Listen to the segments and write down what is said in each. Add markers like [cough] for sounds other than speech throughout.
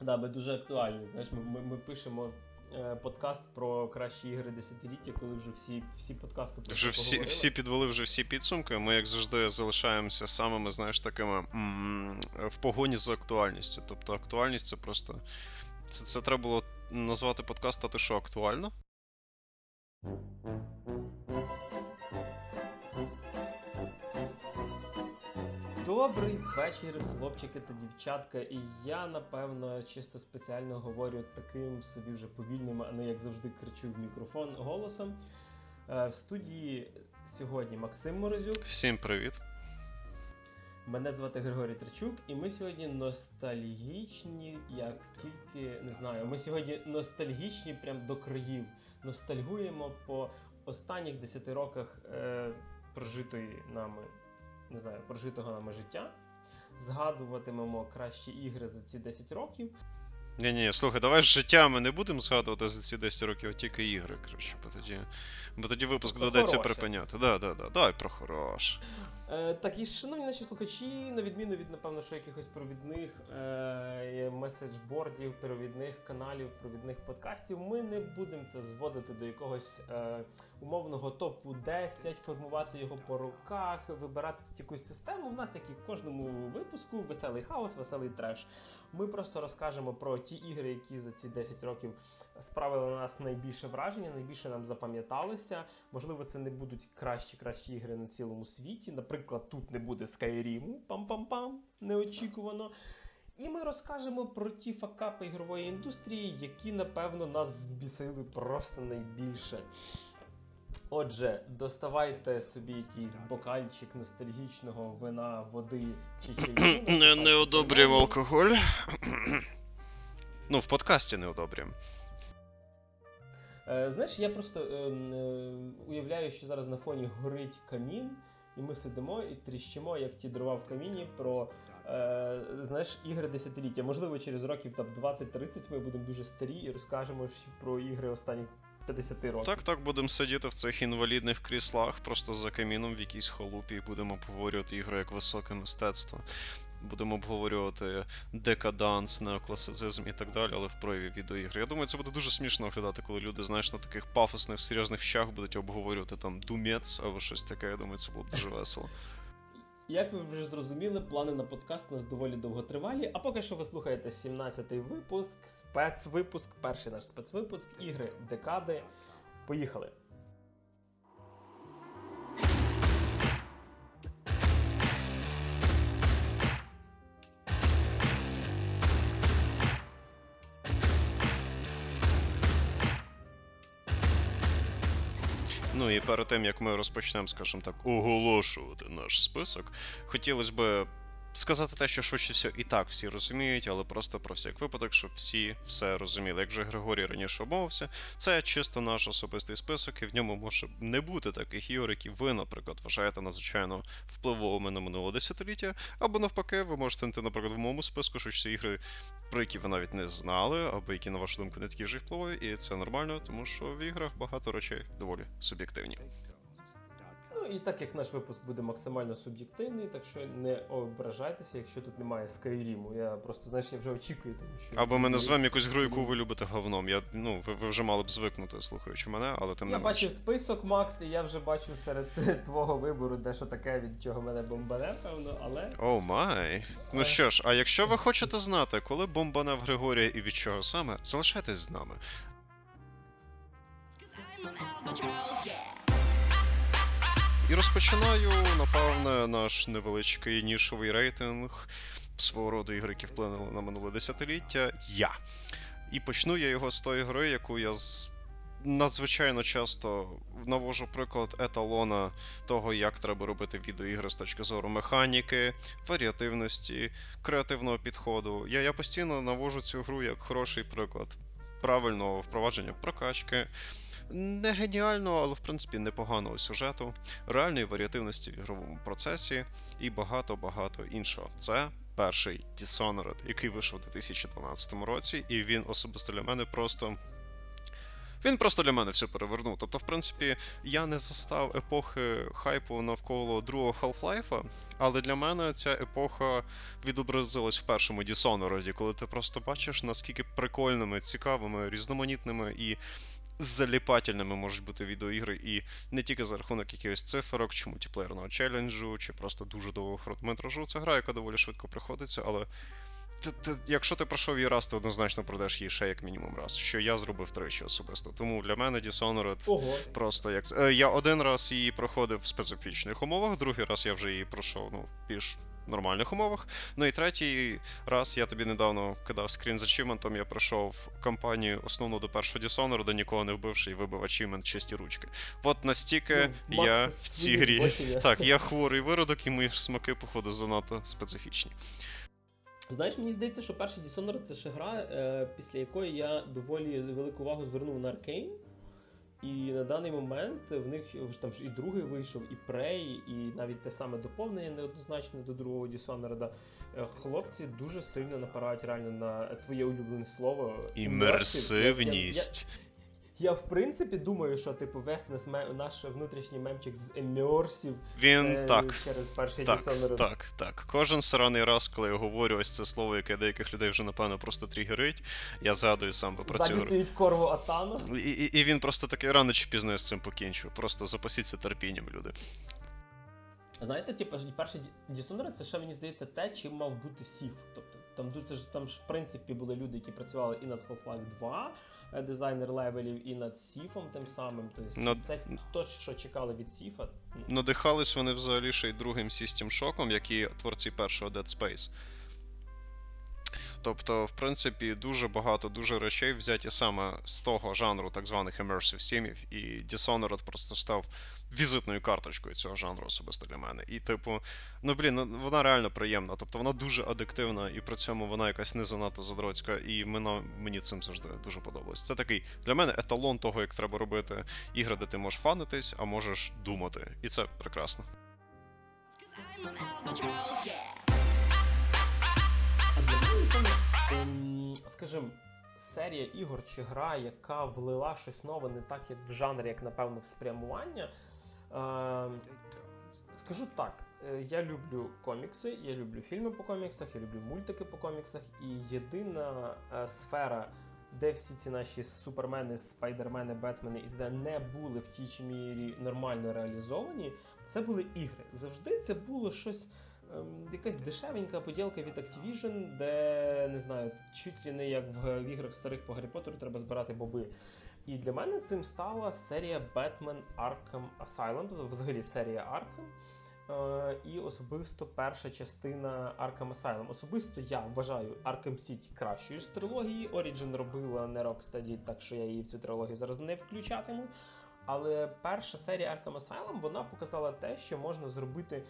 Да, ми дуже актуальні. Знаєш, ми, ми, ми пишемо е, подкаст про кращі ігри десятиліття, коли вже всі, всі подкасти Вже всі, поговорили. всі підвели вже всі підсумки. Ми, як завжди, залишаємося самими, знаєш, такими в погоні за актуальністю. Тобто актуальність це просто. Це, це треба було назвати подкаст, а ти що, актуально? Добрий вечір, хлопчики та дівчатка. І я, напевно, чисто спеціально говорю таким собі вже повільним, а не як завжди кричу в мікрофон голосом. Е, В студії сьогодні Максим Морозюк. Всім привіт. Мене звати Григорій Тричук, і ми сьогодні ностальгічні, як тільки не знаю. Ми сьогодні ностальгічні прям до країв. Ностальгуємо по останніх 10 роках е, прожитої нами, не знаю, прожитого нами життя. Згадуватимемо кращі ігри за ці 10 років. Ні, ні, слухай, давай життя ми не будемо згадувати за ці 10 років, а тільки ігри, коротше, бо тоді, бо тоді випуск Про хороше. припиняти. Да, да, да, давай про хороше. Е, так, і шановні наші слухачі, на відміну від, напевно, що якихось провідних е, меседжбордів, провідних каналів, провідних подкастів, ми не будемо це зводити до якогось е, умовного топу 10, формувати його по руках, вибирати тут якусь систему. У нас, як і в кожному випуску, веселий хаос, веселий треш. Ми просто розкажемо про ті ігри, які за ці 10 років справили на нас найбільше враження, найбільше нам запам'яталися. Можливо, це не будуть кращі кращі ігри на цілому світі. Наприклад, тут не буде Skyrim, пам-пам-пам, неочікувано. І ми розкажемо про ті факапи ігрової індустрії, які, напевно, нас збісили просто найбільше. Отже, доставайте собі якийсь бокальчик ностальгічного вина, води чи чаю. [clears throat] Не, не одобрюємо алкоголь. [clears throat] ну, в подкасті не одобрюємо. Е, знаєш, я просто е, е, уявляю, що зараз на фоні горить камін, і ми сидимо і тріщимо, як ті дрова в каміні, про е, знаєш, ігри десятиліття. Можливо, через років там 20-30 ми будемо дуже старі і розкажемо про ігри останніх 50 років. Так, так, будемо сидіти в цих інвалідних кріслах, просто за каміном в якійсь халупі, і будемо обговорювати ігру як високе мистецтво. Будемо обговорювати декаданс, неокласицизм і так далі, але в прояві відеоігри. Я думаю, це буде дуже смішно оглядати, коли люди, знаєш, на таких пафосних, серйозних вщах будуть обговорювати там думець або щось таке. Я думаю, це було б дуже весело. Як ви вже зрозуміли, плани на подкаст у нас доволі довготривалі. А поки що ви слухаєте 17-й випуск, спецвипуск, перший наш спецвипуск, ігри декади. Поїхали! Ну і перед тим як ми розпочнемо, скажімо так, оголошувати наш список, хотілося б сказати те, що швидше всього і так всі розуміють, але просто про всяк випадок, щоб всі все розуміли. Як вже Григорій раніше обмовився, це чисто наш особистий список, і в ньому може не бути таких ігор, які ви, наприклад, вважаєте надзвичайно впливовими на минуле десятиліття, або навпаки, ви можете знайти, наприклад, в моєму списку, що це ігри, про які ви навіть не знали, або які, на вашу думку, не такі вже й впливові, і це нормально, тому що в іграх багато речей доволі суб'єктивні. Ну і так як наш випуск буде максимально суб'єктивний, так що не ображайтеся, якщо тут немає Скайріму. Я просто, знаєш, я вже очікую, тому що. Або ми назвемо якусь гру, яку ви любите говном. Я, ну, ви, ви вже мали б звикнути, слухаючи мене, але тим не Я бачив список, Макс, і я вже бачу серед [laughs] твого вибору дещо таке, від чого мене бомбане, певно, але. Oh my. Ну що ж, а якщо ви хочете знати, коли бомбане в Григорія і від чого саме, залишайтесь з нами. I'm an albatross. І розпочинаю, напевне, наш невеличкий нішовий рейтинг свого роду ігри, які вплинули на минуле десятиліття. Я. І почну я його з тої гри, яку я з. Надзвичайно часто навожу приклад еталона того, як треба робити відеоігри з точки зору механіки, варіативності, креативного підходу. Я, я постійно навожу цю гру як хороший приклад правильного впровадження прокачки, не геніального, але в принципі непоганого сюжету, реальної варіативності в ігровому процесі і багато-багато іншого. Це перший Dishonored, який вийшов у 2012 році, і він особисто для мене просто Він просто для мене все перевернув. Тобто, в принципі, я не застав епохи хайпу навколо другого Half-Life, але для мене ця епоха відобразилась в першому Dishonored, коли ти просто бачиш, наскільки прикольними, цікавими, різноманітними і заліпательними можуть бути відеоігри, і не тільки за рахунок якихось циферок, чи мультиплеєрного челенджу, чи просто дуже довгого хронометражу. Це гра, яка доволі швидко приходиться, але. Ти, ти, якщо ти пройшов її раз, ти однозначно пройдеш її ще як мінімум раз, що я зробив тричі особисто. Тому для мене Dishonored Ого. просто як. Е, я один раз її проходив в специфічних умовах, другий раз я вже її пройшов ну, більш нормальних умовах. Ну і третій раз я тобі недавно кидав скрін з ачівментом, я пройшов кампанію основну до першого Dishonored, нікого не вбивши і вибив ачівмент чисті ручки. От настільки Ну, я в цій грі. Так, я хворий виродок, і мої смаки, походу, занадто специфічні. Знаєш, мені здається, що перший Dishonored це ще гра, е, після якої я доволі велику увагу звернув на Arkane. І на даний момент в них там ж і другий вийшов, і Prey, і навіть те саме доповнення неоднозначне до другого Dishonored. Е, Хлопці дуже сильно напирають реально на твоє улюблене слово. Імерсивність. Я, в принципі думаю, що типу весь наш, наш внутрішній мемчик з емерсів Він це так. через перший Так, Dishonored. так, так. Кожен сраний раз, коли я говорю ось це слово, яке деяких людей вже напевно просто тригерить, я згадую сам про цю гру. стоїть корво Атана. І, і, і він просто такий рано чи пізно я з цим покінчу. Просто запасіться терпінням, люди. Знаєте, типу, перший Dishonored це ще мені здається те, чим мав бути Сіф. Тобто там дуже ж там ж в принципі були люди, які працювали і над Half-Life 2, е, дизайнер левелів, і над Thief ом тим самим. Тобто Ну, це то, що чекали від Thief а. Надихались вони взагалі ще й другим System Shock, як і творці першого Dead Space. Тобто, в принципі, дуже багато дуже речей взяті саме з того жанру так званих immersive sim ів, і Dishonored просто став візитною карточкою цього жанру особисто для мене. І, типу, ну блін, ну, вона реально приємна. Тобто вона дуже адиктивна, і при цьому вона якась не занадто задроцька, і мені, мені цим завжди дуже подобалось. Це такий для мене еталон того, як треба робити ігри, де ти можеш фанитись, а можеш думати. І це прекрасно. I'm an albatross, yeah. Скажімо, серія ігор чи гра, яка влила щось нове, не так як в жанрі, як напевно в спрямування. Ем, скажу так, е, я люблю комікси, я люблю фільми по коміксах, я люблю мультики по коміксах, і єдина е, сфера, де всі ці наші супермени, спайдермени, бетмени і т.д. не були в тій чи мірі нормально реалізовані, це були ігри. Завжди це було щось ем, якась дешевенька поділка від Activision, де не знаю, чуть ли не як в, іграх старих по Гаррі Поттеру треба збирати боби. І для мене цим стала серія Batman Arkham Asylum, тобто взагалі серія Arkham. Е, і особисто перша частина Arkham Asylum. Особисто я вважаю Arkham City кращою з трилогії. Origin робила не Rocksteady, так що я її в цю трилогію зараз не включатиму. Але перша серія Arkham Asylum вона показала те, що можна зробити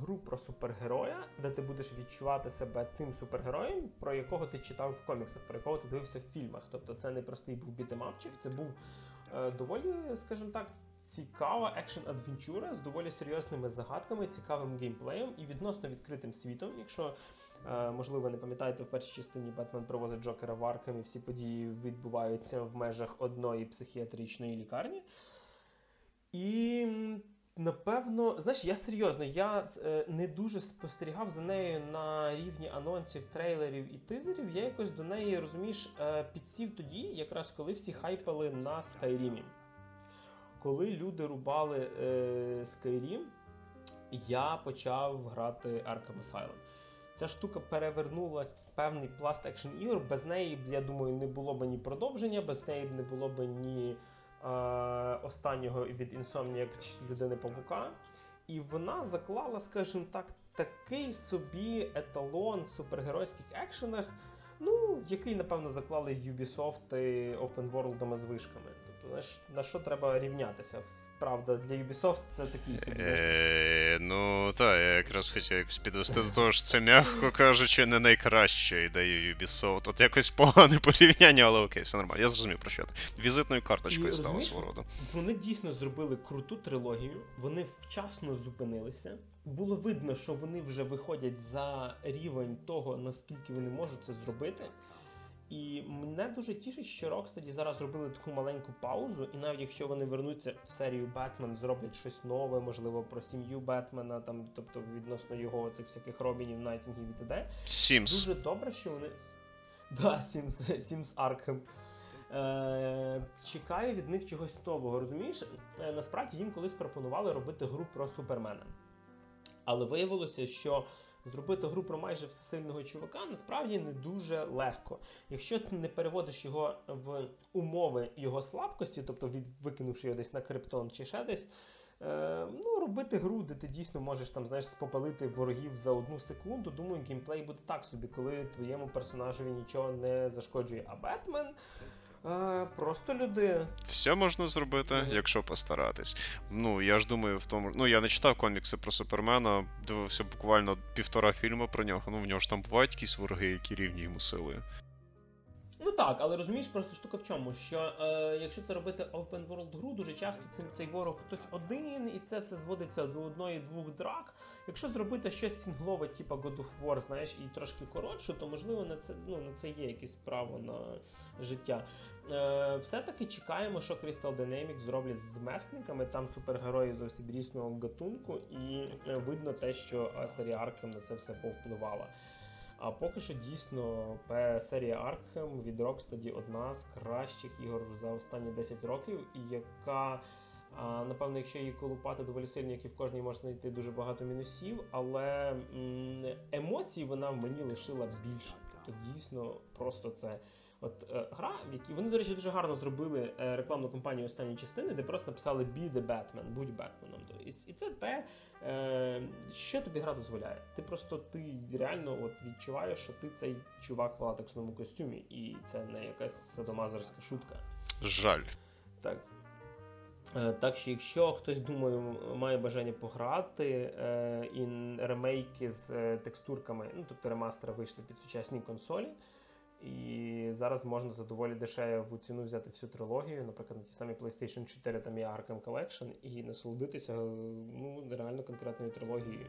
гру про супергероя, де ти будеш відчувати себе тим супергероєм, про якого ти читав в коміксах, про якого ти дивився в фільмах. Тобто це не простий був beat 'em up чик, це був е, доволі, скажімо так, цікава action adventure а з доволі серйозними загадками, цікавим геймплеєм і відносно відкритим світом. Якщо е, можливо не пам'ятаєте, в першій частині Бетмен провозить Джокера в Аркам і всі події відбуваються в межах одної психіатричної лікарні. І напевно, знаєш, я серйозно, я е, не дуже спостерігав за нею на рівні анонсів, трейлерів і тизерів. Я якось до неї, розумієш, е, підсів тоді, якраз коли всі хайпали на Скайрімі. Коли люди рубали е, Skyrim, я почав грати Arkham Asylum. Ця штука перевернула певний пласт екшн ігор. Без неї, я думаю, не було б ні продовження, без неї б не було б ні останнього від Insomniac людини Павука. І вона заклала, скажімо так, такий собі еталон в супергеройських екшенах, ну, який, напевно, заклали Ubisoft Open World з вишками. Тобто, на що треба рівнятися? Правда, для Ubisoft це такий собі. Е, ну так, я якраз хотів якось підвести до того, що це, м'яко кажучи, не найкраща ідея Ubisoft. От якось погане порівняння, але окей, все нормально. Я зрозумів про що ти. Візитною карточкою І стала свого роду. Вони дійсно зробили круту трилогію, вони вчасно зупинилися. Було видно, що вони вже виходять за рівень того, наскільки вони можуть це зробити. І мене дуже тішить, що Rocksteady зараз зробили таку маленьку паузу, і навіть якщо вони вернуться в серію Бетмен, зроблять щось нове, можливо, про сім'ю Бетмена, там, тобто відносно його цих всяких робінів, найтінгів і т.д. Сімс. Дуже добре, що вони. Да, Сімс, Сімс Аркхем. Е, чекаю від них чогось нового. Розумієш, е, насправді їм колись пропонували робити гру про Супермена. Але виявилося, що зробити гру про майже всесильного чувака насправді не дуже легко. Якщо ти не переводиш його в умови його слабкості, тобто викинувши його десь на криптон чи ще десь. Е, ну, робити гру, де ти дійсно можеш там, знаєш, спопалити ворогів за одну секунду. Думаю, геймплей буде так собі, коли твоєму персонажеві нічого не зашкоджує. А Бетмен просто людина. Все можна зробити, якщо постаратись. Ну, я ж думаю, в тому. Ну, я не читав комікси про Супермена, дивився буквально півтора фільму про нього. Ну, в нього ж там бувають якісь вороги, які рівні йому силою. Ну так, але розумієш, просто штука в чому, що е, якщо це робити open world гру, дуже часто цим цей ворог хтось один, і це все зводиться до одної-двох драк. Якщо зробити щось сінглове, типу God of War, знаєш, і трошки коротше, то можливо на це ну на це є якесь право на життя. Е, все-таки чекаємо, що Crystal Dynamics зроблять з месниками. Там супергерої зовсім різного гатунку, і е, видно те, що е, серія Arkham на це все повпливала. А поки що дійсно серія Arkham від Rocksteady одна з кращих ігор за останні 10 років, і яка, напевно, якщо її колупати доволі сильно, як і в кожній можна знайти дуже багато мінусів, але м, емоцій вона мені лишила більше. Тобто дійсно просто це. От е, гра, в якій вони, до речі, дуже гарно зробили е, рекламну кампанію останньої частини, де просто написали Be the Batman, будь Бетменом. І, і це те, е, що тобі гра дозволяє. Ти просто ти реально от відчуваєш, що ти цей чувак в латексному костюмі, і це не якась садомазерська шутка. Жаль. Так. Е, Так що, якщо хтось думаю, має бажання пограти, е, і ремейки з е, текстурками, ну тобто ремастери вийшли під сучасні консолі. І зараз можна за доволі дешеву ціну взяти всю трилогію, наприклад, на ті самі PlayStation 4 там є Arkham Collection, і насолодитися е, ну, реально конкретною трилогією.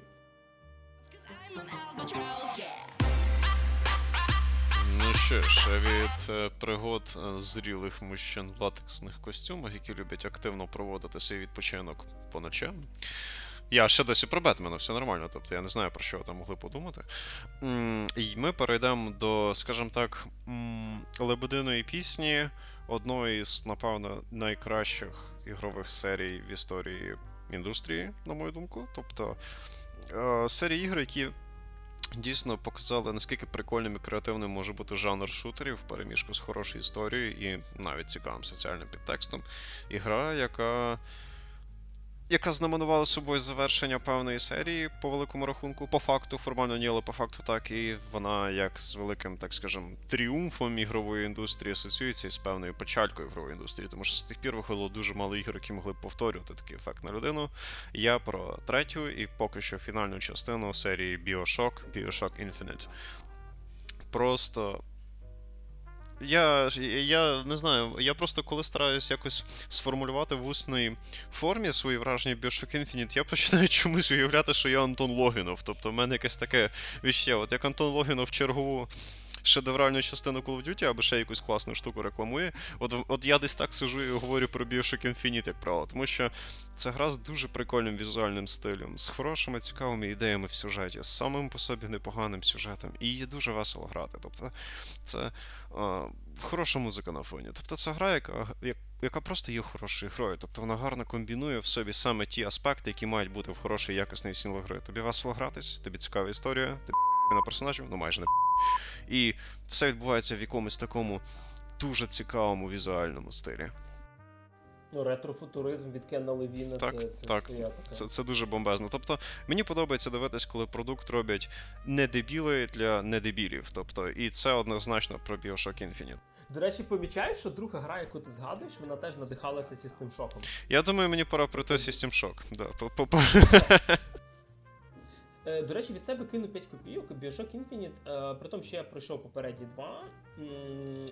Ну що ж, від е, пригод е, зрілих мужчин в латексних костюмах, які люблять активно проводити свій відпочинок по ночам. Я ще досі про Бетмена, все нормально, тобто я не знаю, про що ви там могли подумати. І ми перейдемо до, скажімо так, лебединої пісні, одної з, напевно, найкращих ігрових серій в історії індустрії, на мою думку. Тобто е, серії ігор, які дійсно показали, наскільки прикольним і креативним може бути жанр шутерів в переміжку з хорошою історією і навіть цікавим соціальним підтекстом. І гра, яка. Яка знаменувала собою завершення певної серії по великому рахунку, по факту, формально ні, але по факту так, і вона як з великим, так скажем, тріумфом ігрової індустрії асоціюється із певною печалькою ігрової індустрії, тому що з тих пір виходило дуже мало ігор, які могли б повторювати такий ефект на людину. Я про третю і поки що фінальну частину серії BioShock, BioShock Infinite. Просто. Я, я не знаю, я просто коли стараюсь якось сформулювати в усній формі свої враження BioShock Infinite, я починаю [laughs] чомусь уявляти, що я Антон Логінов. Тобто в мене якесь таке віще. От як Антон Логінов чергову шедевральну частину Call of Duty або ще якусь класну штуку рекламує. От, от я десь так сижу і говорю про BioShock Infinite, як правило, тому що це гра з дуже прикольним візуальним стилем, з хорошими цікавими ідеями в сюжеті, з самим по собі непоганим сюжетом, і її дуже весело грати. Тобто це а, хороша музика на фоні. Тобто це гра, яка, як- яка просто є хорошою грою. Тобто вона гарно комбінує в собі саме ті аспекти, які мають бути в хорошій якісної сінгл гри. Тобі весело гратись, тобі цікава історія, ти на персонажів, ну майже не і все відбувається в якомусь такому дуже цікавому візуальному стилі. Ну, ретрофутуризм від Кена Левіна, Так, це, це так. Це, це дуже бомбезно. Тобто, мені подобається дивитись, коли продукт роблять не дебіли для недебілів. Тобто, і це однозначно про Bioshock Infinite. До речі, помічаєш, що друга гра, яку ти згадуєш, вона теж надихалася System Shock. Я думаю, мені пора пройти System Shock. Да, [laughs] До речі, від себе кину 5 копійок. Bioshock Infinite, е, при тому, що я пройшов попередні два,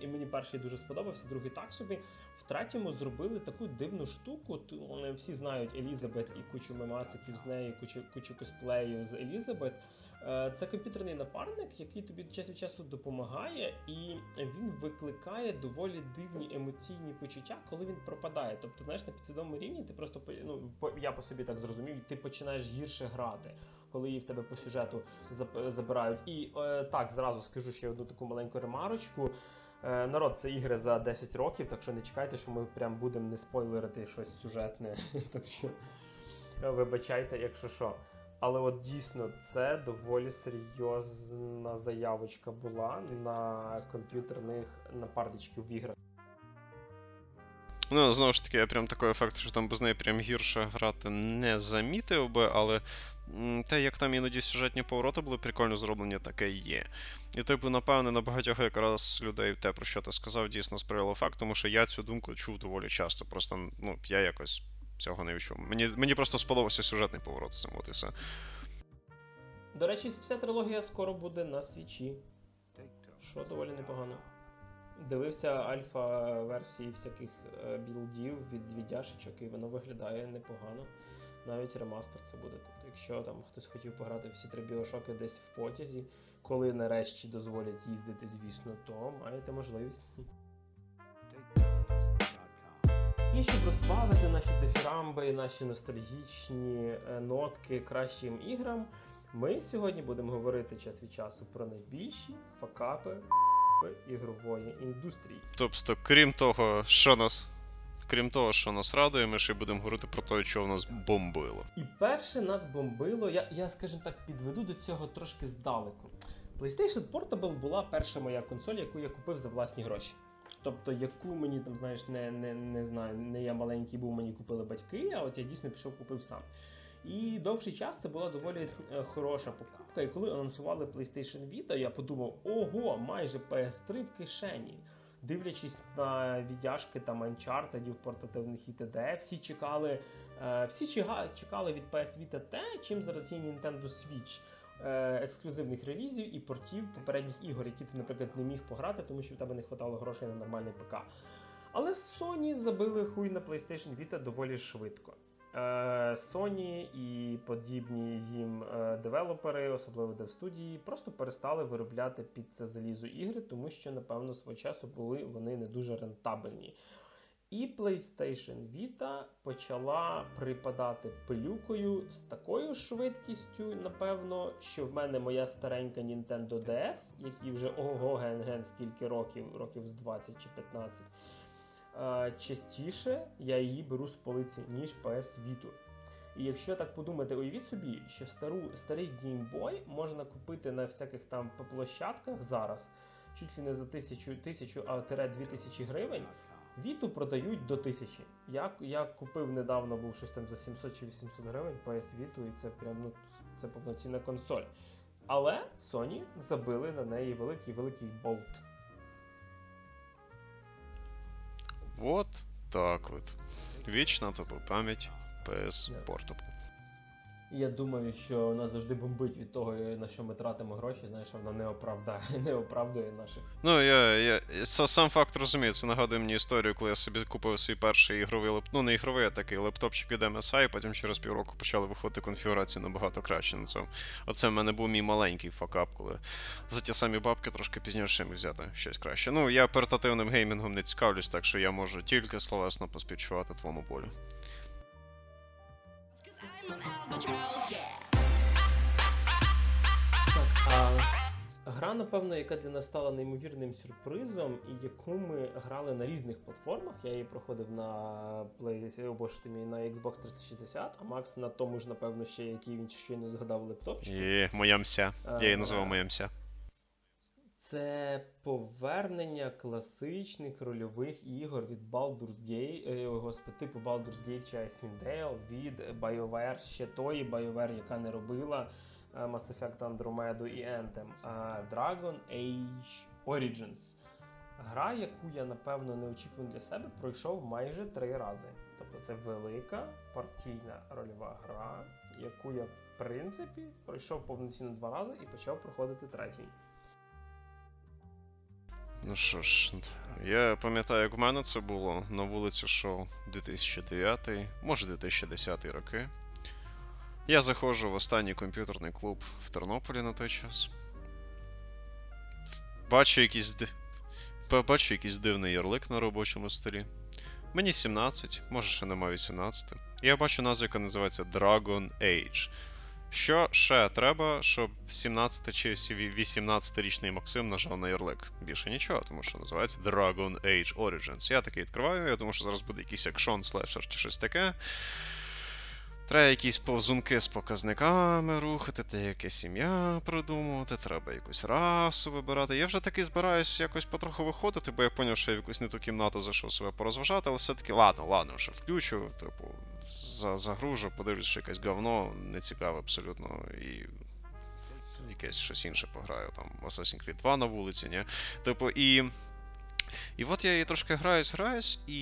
і мені перший дуже сподобався, другий так собі. В третьому зробили таку дивну штуку. Вони Всі знають Елізабет і кучу мемасиків з нею, кучу, кучу косплеїв з Елізабет. Е, Це комп'ютерний напарник, який тобі час від часу допомагає, і він викликає доволі дивні емоційні почуття, коли він пропадає. Тобто, знаєш, на підсвідомому рівні ти просто ну, я по собі так зрозумів, ти починаєш гірше грати, коли її в тебе по сюжету забирають. І е, так, зразу скажу ще одну таку маленьку ремарочку. Е, Народ, це ігри за 10 років, так що не чекайте, що ми прям будемо не спойлерити щось сюжетне. [laughs] так що вибачайте, якщо що. Але от дійсно це доволі серйозна заявочка була на комп'ютерних напарничків в іграх. Ну, знову ж таки, я прям такого ефекту, що там без неї прям гірше грати не замітив би, але те, як там іноді сюжетні повороти були прикольно зроблені, таке є. І, типу, напевне, на багатьох якраз людей те, про що ти сказав, дійсно сприяло факт, тому що я цю думку чув доволі часто. Просто ну, я якось цього не відчув. Мені, мені просто сподобався сюжетний поворот з цим, от і все. До речі, вся трилогія скоро буде на свічі, що доволі непогано. Дивився альфа-версії всяких е, білдів від віддяшечок, і воно виглядає непогано. Навіть ремастер це буде. Тобто, якщо там хтось хотів пограти всі три біошоки десь в потязі, коли нарешті дозволять їздити, звісно, то маєте можливість. І щоб розбавити наші дифірамби, наші ностальгічні е, нотки кращим іграм, ми сьогодні будемо говорити час від часу про найбільші факапи ігрової індустрії. Тобто, крім того, що нас. Крім того, що нас радує, ми ще й будемо говорити про те, що в нас бомбило. І перше нас бомбило, я, я скажімо так, підведу до цього трошки здалеку. PlayStation Portable була перша моя консоль, яку я купив за власні гроші. Тобто, яку мені там, знаєш, не, не, не знаю, не я маленький був, мені купили батьки, а от я дійсно пішов купив сам. І довший час це була доволі е, хороша покупка. І коли анонсували PlayStation Vita, я подумав: ого, майже PS3 в кишені. Дивлячись на віддяжки там Uncharted, портативних і т.д., всі чекали, е, всі чекали від PS Vita те, чим зараз є Nintendo Switch. Е, Ексклюзивних релізів і портів попередніх ігор, які ти, наприклад, не міг пограти, тому що в тебе не вистачало грошей на нормальний ПК. Але Sony забили хуй на PlayStation Vita доволі швидко. Е, Sony і подібні їм е, девелопери, особливо девстудії, просто перестали виробляти під це залізо ігри, тому що, напевно, свого часу були вони не дуже рентабельні. І PlayStation Vita почала припадати пилюкою з такою швидкістю, напевно, що в мене моя старенька Nintendo DS, якій вже ого ген-ген скільки років, років з 20 чи 15, е, частіше я її беру з полиці, ніж PS Vita. І якщо так подумати, уявіть собі, що стару, старий Boy можна купити на всяких там площадках зараз, чуть ли не за тисячу, тисячу а тире дві тисячі гривень. Віту продають до тисячі. Я, я купив недавно, був щось там за 700 чи 800 гривень PS Vita, і це прям ну, це повноцінна консоль. Але Sony забили на неї великий великий болт. От так от. Вічна тобі пам'ять PS. Portable. І я думаю, що нас завжди бомбить від того, на що ми тратимо гроші, знаєш, воно не оправдає, [laughs] не оправдує наших. Ну, я, я це сам факт розумію, це нагадує мені історію, коли я собі купив свій перший ігровий леп... ну не ігровий, а такий лептопчик від MSI, потім через півроку почали виходити конфігурації набагато краще на цьому. Оце в мене був мій маленький факап, коли за ті самі бабки трошки пізніше взяти щось краще. Ну, я портативним геймінгом не цікавлюсь, так що я можу тільки словесно поспівчувати твоєму болю. Гра, напевно, яка для нас стала неймовірним сюрпризом, і яку ми грали на різних платформах. Я її проходив на Play, або ж ти мій, на Xbox 360, а Макс на тому ж, напевно, ще який він щойно згадав лептопчик. І моя мся. Я її називав моя мся. Це повернення класичних рольових ігор від Baldur's Gate, е, господи, типу Baldur's Gate чи Icewind від BioWare, ще тої BioWare, яка не робила е, Mass Effect Andromeda і Anthem, а Dragon Age Origins. Гра, яку я напевно неочікувано для себе, пройшов майже три рази. Тобто це велика партійна рольова гра, яку я в принципі пройшов повноцінно два рази і почав проходити третій. Ну що ж, я пам'ятаю, як в мене це було на вулиці Шоу 2009, може 2010 роки. Я заходжу в останній комп'ютерний клуб в Тернополі на той час. Бачу якийсь, бачу якийсь дивний ярлик на робочому столі. Мені 17, може ще нема 18. Я бачу назву, яка називається Dragon Age. Що ще треба, щоб 17 чи 18-річний Максим нажав на ярлик? Більше нічого, тому що називається Dragon Age Origins. Я такий відкриваю, я думаю, що зараз буде якийсь екшон, слешер чи щось таке. Треба якісь повзунки з показниками рухати, та якесь ім'я придумувати, треба якусь расу вибирати. Я вже таки збираюсь якось потроху виходити, бо я зрозумів, що я в якусь не ту кімнату зайшов себе порозважати, але все-таки ладно, ладно, вже включу, типу, загружу, подивлюсь, що якесь говно, не цікаве абсолютно, і якесь щось інше пограю, там Assassin's Creed 2 на вулиці, ні? Типу, і. І от я її трошки граюсь, граюсь, і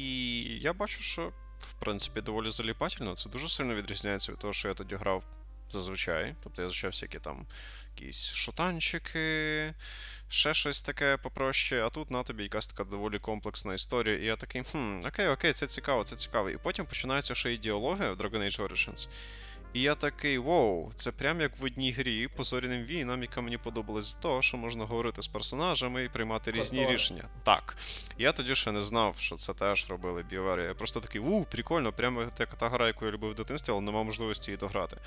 я бачу, що в принципі доволі заліпательно. Це дуже сильно відрізняється від того, що я тоді грав зазвичай. Тобто я звучав всякі там якісь шутанчики, ще щось таке попроще, а тут на тобі якась така доволі комплексна історія. І я такий, хм, окей, окей, це цікаво, це цікаво. І потім починаються ще ідеологія в Dragon Age Origins. І я такий, воу, це прям як в одній грі по зоряним війнам, яка мені подобалась з того, що можна говорити з персонажами і приймати різні Котора. рішення. Так. Я тоді ще не знав, що це теж робили BioWare. Я просто такий, у, прикольно, прямо як та гра, яку я любив в дитинстві, але нема можливості її дограти.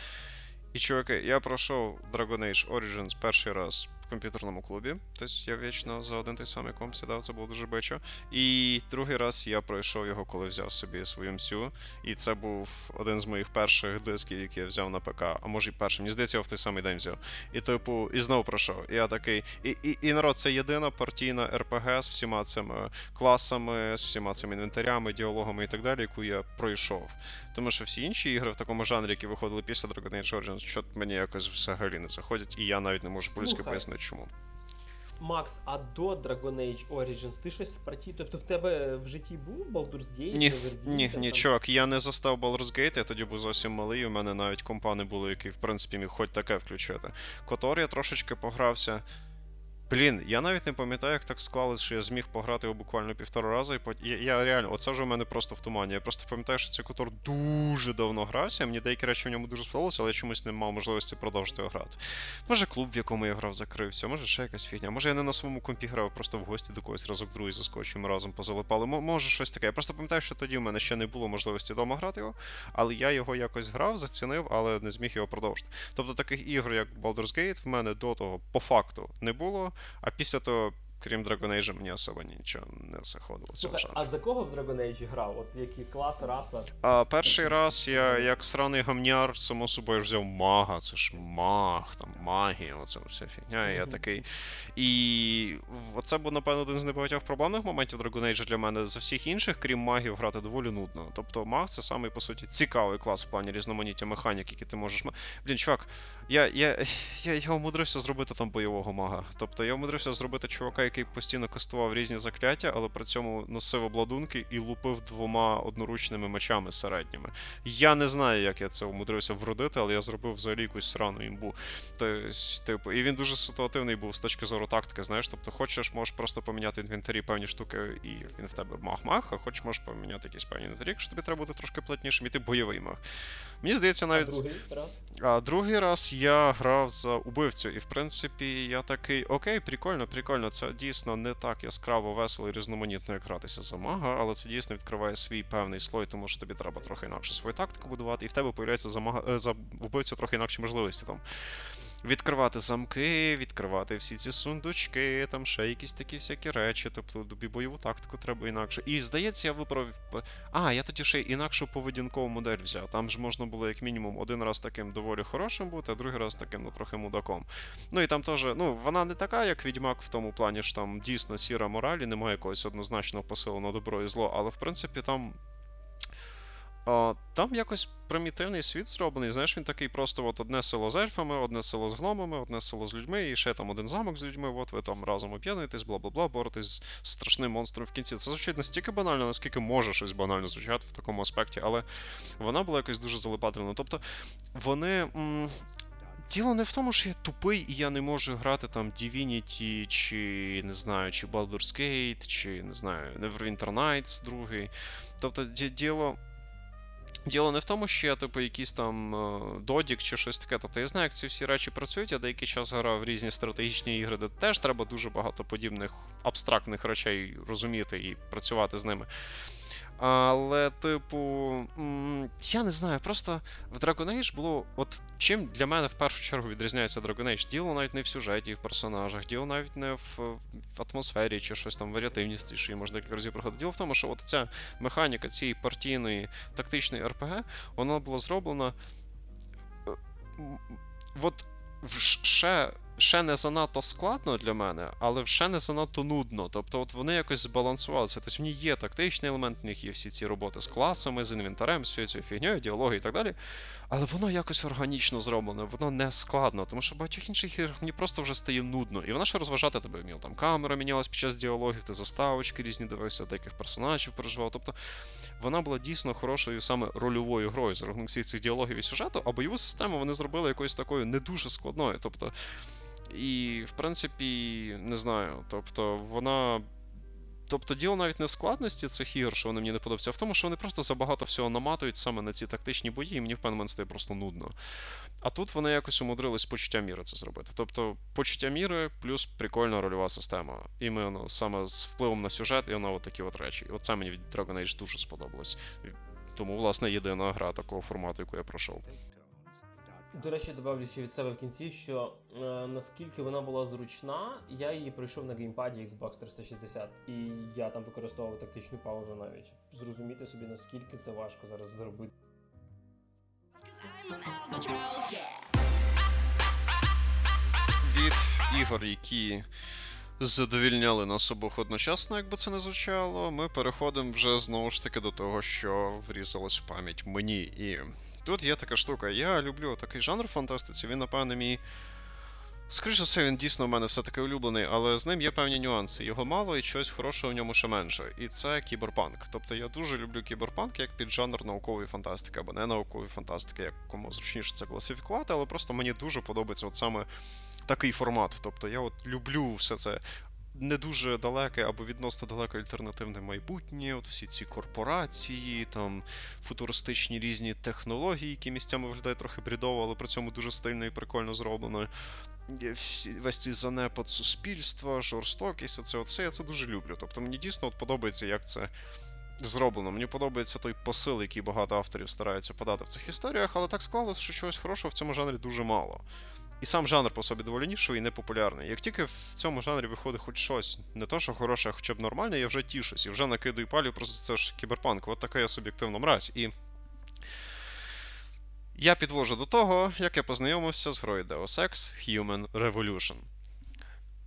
І чуваки, я пройшов Dragon Age Origins перший раз в комп'ютерному клубі. Тобто я вічно за один той самий комп сідав, це було дуже бичо. І другий раз я пройшов його, коли взяв собі свою МСЮ. І це був один з моїх перших дисків, які я взяв на ПК, а може і перший. Мені здається, я в той самий день взяв. І типу, і знову пройшов. І я такий. І, і, і народ, це єдина партійна РПГ з всіма цими класами, з всіма цими інвентарями, діалогами і так далі, яку я пройшов. Тому що всі інші ігри в такому жанрі, які виходили після Dragon Age Origins, що мені якось взагалі не заходять, і я навіть не можу по-людськи Слухай. Пояснити чому. Макс, а до Dragon Age Origins ти щось партій. Тобто в тебе в житті був Baldur's Gate? Ні, ні, ні, чувак, я не застав Baldur's Gate, я тоді був зовсім малий, у мене навіть компа не було, який, в принципі, міг хоч таке включити. Котор я трошечки погрався. Блін, я навіть не пам'ятаю, як так склалось, що я зміг пограти його буквально півтора рази, і пот... я, я реально, оце вже в мене просто в тумані. Я просто пам'ятаю, що цей котор дуже давно грався, мені деякі речі в ньому дуже сподобалися, але я чомусь не мав можливості продовжити його грати. Може клуб, в якому я грав, закрився, може ще якась фігня. Може я не на своєму компі грав, просто в гості до когось разок другий заскочив, ми разом позалипали. М- може щось таке. Я просто пам'ятаю, що тоді в мене ще не було можливості вдома грати його, але я його якось грав, зацінив, але не зміг його продовжити. Тобто таких ігор, як Baldur's Gate, в мене до того по факту не було, а після того, крім Dragon Age, мені особо нічого не заходило. Слухай, жанрі. а за кого в Dragon Age грав? От який клас, раса? А перший раз я як сраний гамняр, само собою взяв мага, це ж маг, там магія, оце вся фігня. І я такий. І оце був, напевно, один з небагатьох проблемних моментів Dragon Age для мене. За всіх інших, крім магів, грати доволі нудно. Тобто маг це самий, по суті, цікавий клас в плані різноманіття механік, які ти можеш. Блін, чувак, я, я, я, я умудрився зробити там бойового мага. Тобто я умудрився зробити чувака, який постійно кастував різні закляття, але при цьому носив обладунки і лупив двома одноручними мечами середніми. Я не знаю, як я це умудрився вродити, але я зробив взагалі якусь срану імбу. Типу, і він дуже ситуативний був з точки зору тактики, знаєш. Тобто, хочеш, можеш просто поміняти інвентарі певні штуки, і він в тебе мах-мах, а хочеш, можеш поміняти якісь певні інвентарі, якщо тобі треба бути трошки плотнішим, і ти бойовий маг. Мені здається, А навіть. другий раз? А другий раз я грав за убивцю, і в принципі я такий, окей, прикольно, прикольно. Це дійсно не так яскраво, весело і різноманітно, як гратися за мага, але це дійсно відкриває свій певний слой, тому що тобі треба трохи інакше свою тактику будувати, і в тебе появляється за мага е, за вбивця трохи інакші можливості там. Відкривати замки, відкривати всі ці сундучки, там ще якісь такі всякі речі, тобто тобі бойову тактику треба інакше. І здається, я виправив. А, я тоді ще інакшу поведінкову модель взяв. Там ж можна було як мінімум один раз таким доволі хорошим бути, а другий раз таким ну трохи мудаком. Ну і там теж, ну, вона не така, як відьмак в тому плані, що там дійсно сіра мораль і немає якогось однозначного посилу на добро і зло, але в принципі там. А, там якось примітивний світ зроблений. Знаєш, він такий просто от одне село з ельфами, одне село з гномами, одне село з людьми, і ще там один замок з людьми. От ви там разом об'єднуєтесь, бла бла бла, боретесь з страшним монстром в кінці. Це звучить настільки банально, наскільки може щось банально звучати в такому аспекті, але вона була якось дуже залипательна. Тобто вони. М- Діло не в тому, що я тупий і я не можу грати там Divinity, чи не знаю, чи Baldur's Gate, чи не знаю, Neverwinter Nights другий. Тобто діло Діло не в тому, що я, типу, якийсь там е, додік чи щось таке. Тобто я знаю, як ці всі речі працюють, я деякий час грав в різні стратегічні ігри, де теж треба дуже багато подібних абстрактних речей розуміти і працювати з ними. Але, типу, я не знаю, просто в Dragon Age було. От чим для мене в першу чергу відрізняється Dragon Age? Діло навіть не в сюжеті, в персонажах, діло навіть не в, в атмосфері чи щось там варіативності, що її можна декілька разів проходити. Діло в тому, що от ця механіка цієї партійної тактичної РПГ, вона була зроблена. е, От ще, ще не занадто складно для мене, але ще не занадто нудно. Тобто, от вони якось збалансувалися. Тобто в ній є тактичний елемент, в них є всі ці роботи з класами, з інвентарем, з цією фігньою, діалоги і так далі. Але воно якось органічно зроблене, воно не складно, тому що в багатьох інших іграх мені просто вже стає нудно. І вона ще розважати тебе вміла. Там камера мінялась під час діалогів, ти заставочки різні дивився, деяких персонажів переживав. Тобто вона була дійсно хорошою саме рольовою грою за рахунок всіх цих діалогів і сюжету, а бойову систему вони зробили якоюсь такою не дуже складною. Тобто, і в принципі, не знаю, тобто вона. Тобто діло навіть не в складності цих ігор, що вони мені не подобаються, а в тому, що вони просто забагато всього наматують саме на ці тактичні бої, і мені в певний стає просто нудно. А тут вони якось умудрились почуття міри це зробити. Тобто почуття міри плюс прикольна рольова система. Іменно саме з впливом на сюжет і на от такі от речі. І от мені від Dragon Age дуже сподобалось. Тому, власне, єдина гра такого формату, яку я пройшов. До речі, добавлю ще від себе в кінці, що е, наскільки вона була зручна, я її пройшов на геймпаді Xbox 360, і я там використовував тактичну паузу навіть. Зрозуміти собі, наскільки це важко зараз зробити. Від ігор, які задовільняли нас обох одночасно, як би це не звучало, ми переходимо вже знову ж таки до того, що врізалось в пам'ять мені. І тут є така штука. Я люблю такий жанр фантастиці, він, напевне, мій. Скоріше все, він дійсно в мене все-таки улюблений, але з ним є певні нюанси. Його мало і чогось хорошого в ньому ще менше. І це кіберпанк. Тобто я дуже люблю кіберпанк як піджанр наукової фантастики, або не наукової фантастики, як кому зручніше це класифікувати, але просто мені дуже подобається от саме такий формат. Тобто я от люблю все це не дуже далеке або відносно далеке альтернативне майбутнє, от всі ці корпорації, там футуристичні різні технології, які місцями виглядають трохи брідово, але при цьому дуже стильно і прикольно зроблено. Весь цей занепад суспільства, жорстокість, оце, оце я це дуже люблю. Тобто мені дійсно от подобається, як це зроблено. Мені подобається той посил, який багато авторів стараються подати в цих історіях, але так склалося, що чогось хорошого в цьому жанрі дуже мало. І сам жанр по собі доволі нішовий і непопулярний. Як тільки в цьому жанрі виходить хоч щось, не то, що хороше, а хоча б нормальне, я вже тішусь і вже накидую палів, просто це ж кіберпанк. От така я суб'єктивна мразь. І я підвожу до того, як я познайомився з грою Deus Ex Human Revolution.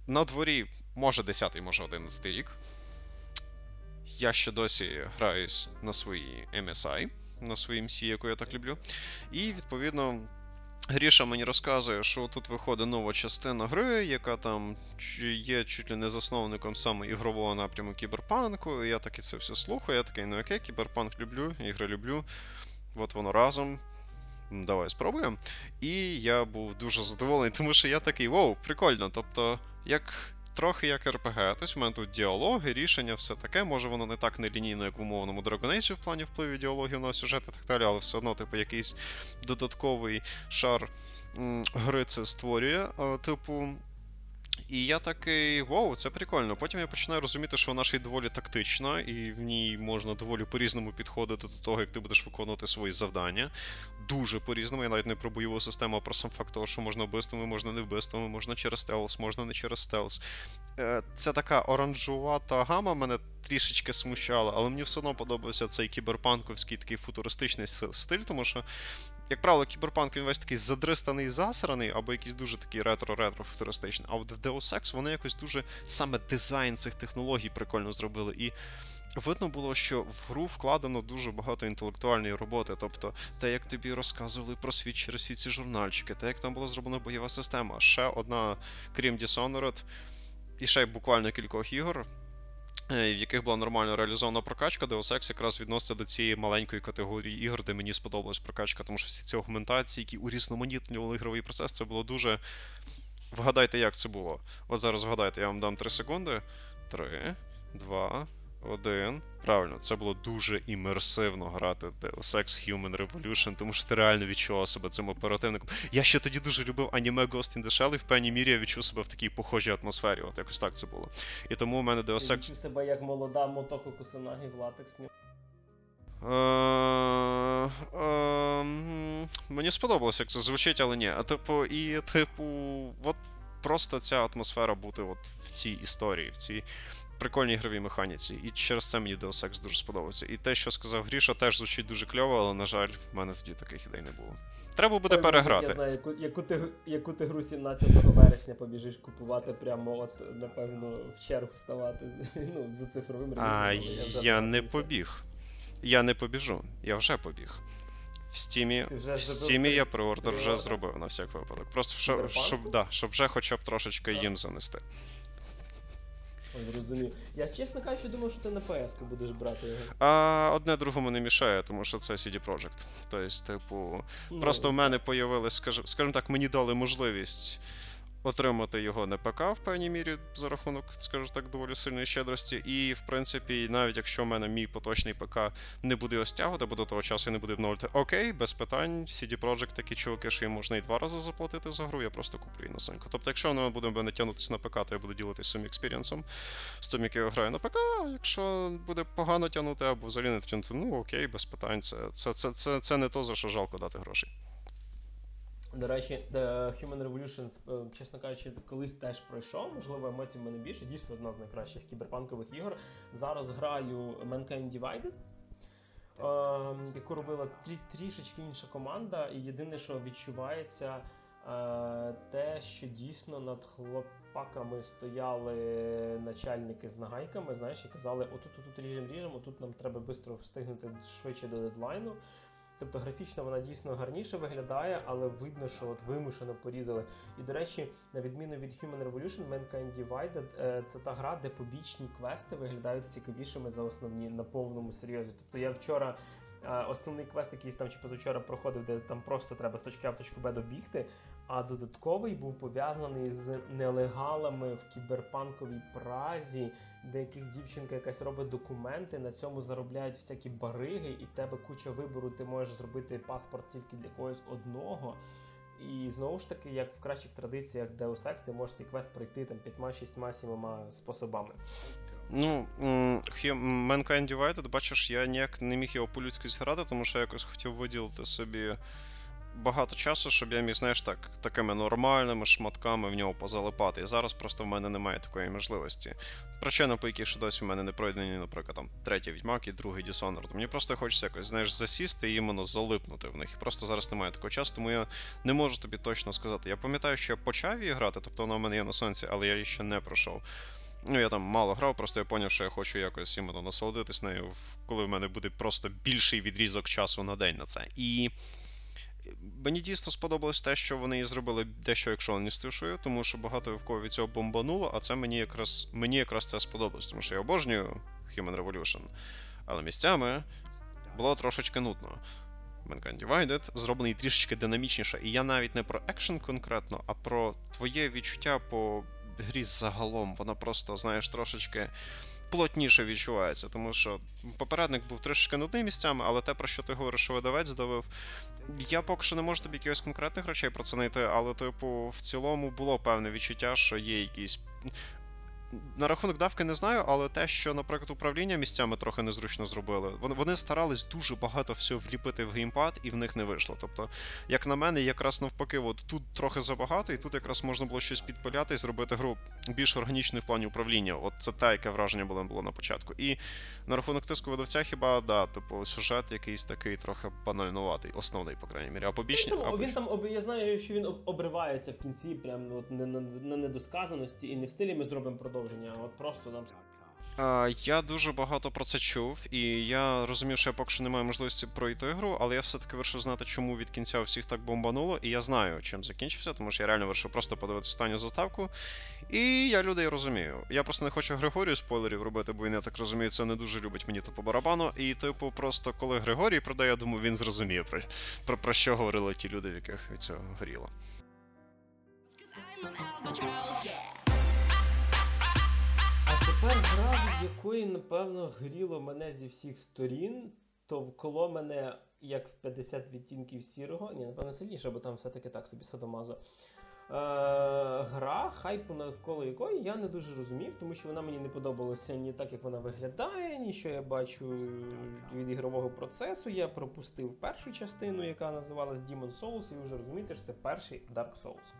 На дворі, може 10-й, може 11 рік. Я ще досі граюсь на своїй MSI, на своїй MC, яку я так люблю. І, відповідно, Гріша мені розказує, що тут виходить нова частина гри, яка там є чуть ли не засновником саме ігрового напряму кіберпанку. Я таки це все слухаю. Я такий, ну окей, кіберпанк люблю, ігри люблю. От воно разом. Давай спробуємо. І я був дуже задоволений, [laughs] тому що я такий, воу, прикольно. Тобто, як. Трохи як РПГ. Тобто в мене тут діалоги, рішення, все таке. Може воно не так нелінійно, як в умовному Dragon Age в плані впливу діалогів на сюжет і так далі, але все одно, типу, якийсь додатковий шар гри це створює. А, типу. І я такий, вау, це прикольно. Потім я починаю розуміти, що вона ще й доволі тактична, і в ній можна доволі по-різному підходити до того, як ти будеш виконувати свої завдання. Дуже по-різному. Я навіть не про бойову систему, а про сам факт того, що можна вбивствами, можна не вбивствами, можна через stealth, можна не через stealth. Е, Це така оранжувата гама мене трішечки смущала, але мені все одно подобався цей кіберпанковський такий футуристичний стиль, тому що як правило, кіберпанк він весь такий задристаний, засраний, або якийсь дуже такий ретро-ретро футуристичний. А от в Deus Ex вони якось дуже саме дизайн цих технологій прикольно зробили. І видно було, що в гру вкладено дуже багато інтелектуальної роботи. Тобто, те, як тобі розказували про світ через всі ці журнальчики, те, як там була зроблена бойова система. Ще одна, крім Dishonored, і ще й буквально кількох ігор. Е, В яких була нормально реалізована прокачка, Deus Ex якраз відноситься до цієї маленької категорії ігор, де мені сподобалась прокачка, тому що всі ці агментації, які урізноманітнювали ігровий процес, це було дуже. Вгадайте, як це було. От зараз вгадайте, я вам дам 3 секунди. 3, 2, Один. Правильно, це було дуже імерсивно грати Deus Ex Human Revolution, тому що ти реально відчував себе цим оперативником. Я ще тоді дуже любив аніме Ghost in the Shell, і в певній мірі я відчув себе в такій похожій атмосфері. От якось так це було. І тому у мене Deus Ти Ex. відчув себе як молода Мотоко Кусанагі в латексні. Е, е, Мені сподобалось, як це звучить, але ні. А типу, і типу, от просто ця атмосфера бути от в цій історії, в цій прикольній ігровій механіці. І через це мені Deus Ex дуже сподобався. І те, що сказав Гріша, теж звучить дуже кльово, але, на жаль, в мене тоді таких ідей не було. Треба буде Ой, переграти. Я знаю, яку, яку, ти, яку ти гру 17 вересня побіжиш купувати прямо, от, напевно, в чергу вставати [laughs] ну, за цифровим А релізом, але вже я не побіг. Я не побіжу, я вже побіг. В стімі, в стімі я преордер вже зробив на всяк випадок. Просто щоб, щоб, да, щоб вже хоча б трошечки їм занести. Ой, Зрозумів. Я чесно кажучи, думав, що ти на PS будеш брати його. А одне другому не мішає, тому що це CD Projekt. Тобто, типу, Ну, просто в мене появилось, скажімо так, мені дали можливість отримати його на ПК в певній мірі за рахунок, скажімо так, доволі сильної щедрості. І, в принципі, навіть якщо в мене мій поточний ПК не буде його стягувати, бо до того часу я не буде обновлювати, окей, без питань, CD Projekt такі чуваки, що їм можна і два рази заплатити за гру, я просто куплю її на Соньку. Тобто, якщо воно буде мене тягнутися на ПК, то я буду ділитися своїм експірієнсом з тим, як я граю на ПК. Якщо буде погано тягнути або взагалі не тягнути, ну окей, без питань. Це, це, це, це, це не то, за що жалко дати грошей. До речі, The Human Revolution, е, чесно кажучи, колись теж пройшов. Можливо, емоцій в мене більше. Дійсно, одна з найкращих кіберпанкових ігор. Зараз граю Mankind Divided, е, яку робила трі- трішечки інша команда. І єдине, що відчувається, е, те, що дійсно над хлопаками стояли начальники з нагайками, знаєш, і казали, отут, отут ріжем, ріжем, отут нам треба швидко встигнути швидше до дедлайну. Тобто графічно вона дійсно гарніше виглядає, але видно, що от вимушено порізали. І до речі, на відміну від Human Revolution, Mankind Divided е, це та гра, де побічні квести виглядають цікавішими за основні на повному серйозі. Тобто я вчора е, основний квест, який там чи позавчора проходив, де там просто треба з точки А в точку Б добігти. А додатковий був пов'язаний з нелегалами в кіберпанковій празі, де яких дівчинка якась робить документи, на цьому заробляють всякі бариги, і в тебе куча вибору, ти можеш зробити паспорт тільки для когось одного. І знову ж таки, як в кращих традиціях Deus Ex, ти можеш цей квест пройти там п'ятьма-шістьма сімома способами. Ну, Mankind Divided, бачиш, я ніяк не міг його по-людськи зграти, тому що я якось хотів виділити собі багато часу, щоб я міг, знаєш, так, такими нормальними шматками в нього позалипати. І зараз просто в мене немає такої можливості. Причина, по якій ще досі в мене не пройдені, наприклад, там третій відьмак і другий Dishonored. Мені просто хочеться якось, знаєш, засісти і іменно залипнути в них. І просто зараз немає такого часу, тому я не можу тобі точно сказати. Я пам'ятаю, що я почав її грати, тобто вона в мене є на сонці, але я її ще не пройшов. Ну, я там мало грав, просто я зрозумів, що я хочу якось іменно насолодитись нею, коли в мене буде просто більший відрізок часу на день на це. І мені дійсно сподобалось те, що вони зробили дещо екшоністішою, тому що багато в кого від цього бомбануло, а це мені якраз мені якраз це сподобалось, тому що я обожнюю Human Revolution, але місцями було трошечки нудно. Mankind Divided зроблений трішечки динамічніше, і я навіть не про екшен конкретно, а про твоє відчуття по грі загалом. Вона просто, знаєш, трошечки плотніше відчувається, тому що попередник був трошечки нудний місцями, але те, про що ти говориш, що видавець здавив. Я поки що не можу тобі якихось конкретних речей про це знайти, але, типу, в цілому було певне відчуття, що є якісь. На рахунок давки не знаю, але те, що, наприклад, управління місцями трохи незручно зробили, вони, вони старались дуже багато всього вліпити в геймпад, і в них не вийшло. Тобто, як на мене, якраз навпаки, от тут трохи забагато, і тут якраз можна було щось підпиляти і зробити гру більш органічною в плані управління. От це те, яке враження було, було на початку. І на рахунок тиску видавця, хіба да, типу, сюжет якийсь такий трохи банальнуватий, основний, по крайній мірі. А побічні. Він він там я знаю, що він обривається в кінці, прям от на недосказаності, і не в стилі ми зробимо продовження, а от просто нам я дуже багато про це чув, і я розумів, що я поки що не маю можливості пройти гру, але я все-таки вирішив знати, чому від кінця всіх так бомбануло, і я знаю, чим закінчився, тому що я реально вирішив просто подивитися останню заставку. І я людей розумію. Я просто не хочу Григорію спойлерів робити, бо він, я так розумію, це не дуже любить мені то по барабану. І, типу, просто коли Григорій продає, я думаю, він зрозуміє про, про, про що говорили ті люди, в яких від цього горіло. А тепер гра, якої, напевно, гріло мене зі всіх сторін, то вколо мене як в 50 відтінків сірого. Ні, напевно, сильніше, бо там все-таки так собі садомазо. Е, гра, хайпу навколо якої я не дуже розумів, тому що вона мені не подобалася ні так, як вона виглядає, ні що я бачу від ігрового процесу. Я пропустив першу частину, яка називалась Demon Souls, і ви вже розумієте, що це перший Dark Souls.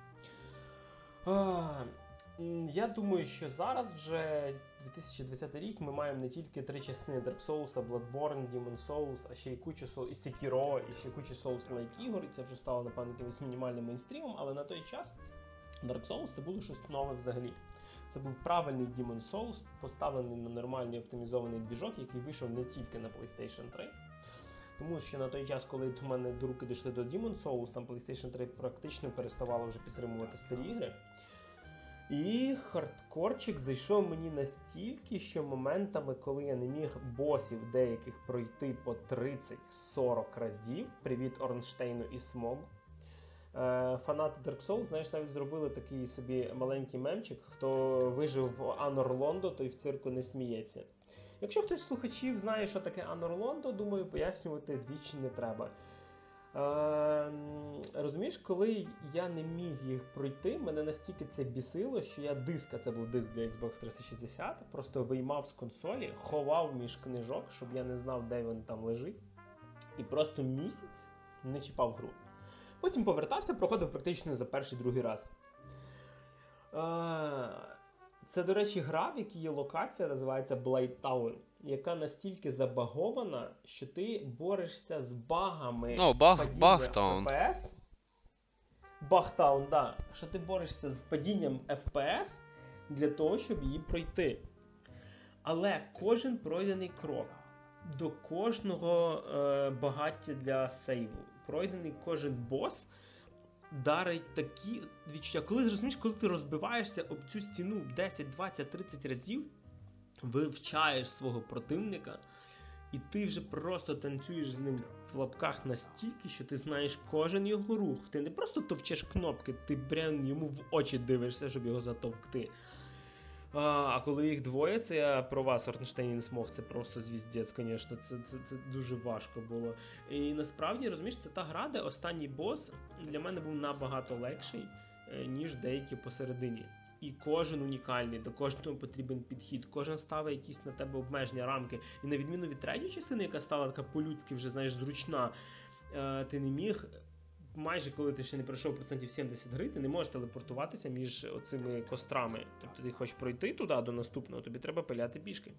Я думаю, що зараз вже 2020 рік ми маємо не тільки три частини Dark Souls, Bloodborne, Demon Souls, а ще й кучу Soul, і Sekiro, і ще кучу Souls-like ігор, і це вже стало, напевно, якимось мінімальним мейнстрімом, але на той час Dark Souls це було щось нове взагалі. Це був правильний Demon Souls, поставлений на нормальний оптимізований двіжок, який вийшов не тільки на PlayStation 3. Тому що на той час, коли до мене до руки дійшли до Demon Souls, там PlayStation 3 практично переставало вже підтримувати старі ігри. І хардкорчик зайшов мені настільки, що моментами, коли я не міг босів деяких пройти по 30-40 разів, привіт Орнштейну і Смогу. Е, Фанати Dark Souls, знаєш, навіть зробили такий собі маленький мемчик, хто вижив в Анор Лондо, той в цирку не сміється. Якщо хтось з слухачів знає, що таке Анор Лондо, думаю, пояснювати двічі не треба. Е, розумієш, коли я не міг їх пройти, мене настільки це бісило, що я диска, це був диск для Xbox 360, просто виймав з консолі, ховав між книжок, щоб я не знав, де він там лежить, і просто місяць не чіпав гру. Потім повертався, проходив практично за перший другий раз. Е, Це, до речі, гра, в якій є локація, називається Blade Town, яка настільки забагована, що ти борешся з багами. О, баг, Багтаун. FPS. Бахтаун, да. Що ти борешся з падінням FPS для того, щоб її пройти. Але кожен пройдений крок до кожного е, багаття для сейву, пройдений кожен бос дарить такі відчуття. Коли зрозумієш, коли ти розбиваєшся об цю стіну 10, 20, 30 разів, вивчаєш свого противника, і ти вже просто танцюєш з ним в лапках настільки, що ти знаєш кожен його рух. Ти не просто товчеш кнопки, ти прям йому в очі дивишся, щоб його затовкти. А, а коли їх двоє, це я про вас, Орнштейн не смог, це просто звіздець, звісно. Це, це, це дуже важко було. І насправді, розумієш, це та гра, де останній бос для мене був набагато легший, е, ніж деякі посередині. І кожен унікальний, до кожного потрібен підхід, кожен ставить якісь на тебе обмеження, рамки. І на відміну від третьої частини, яка стала така по-людськи, вже знаєш, зручна, е, ти не міг. Майже коли ти ще не пройшов процентів 70 гри, ти не можеш телепортуватися між оцими кострами. Тобто ти хочеш пройти туди до наступного, тобі треба пиляти пішки.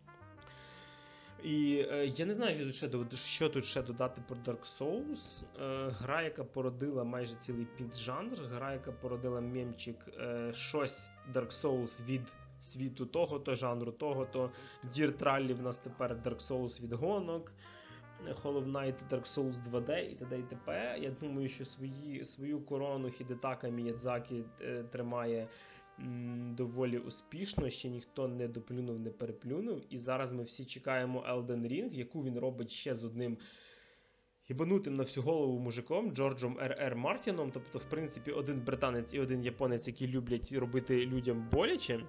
І е, я не знаю, що тут ще, що тут ще додати про Dark Souls. Е, гра, яка породила майже цілий піджанр, гра, яка породила мемчик е, щось Dark Souls від світу того, то жанру того, то Dirt Rally в нас тепер Dark Souls від гонок. Hollow Knight, Dark Souls 2D і т.д. і т.п. Я думаю, що свої, свою корону Хідетака Міядзакі е, тримає м, доволі успішно. Ще ніхто не доплюнув, не переплюнув. І зараз ми всі чекаємо Elden Ring, яку він робить ще з одним гібанутим на всю голову мужиком Джорджем Р.Р. Мартіном. Тобто, в принципі, один британець і один японець, які люблять робити людям боляче.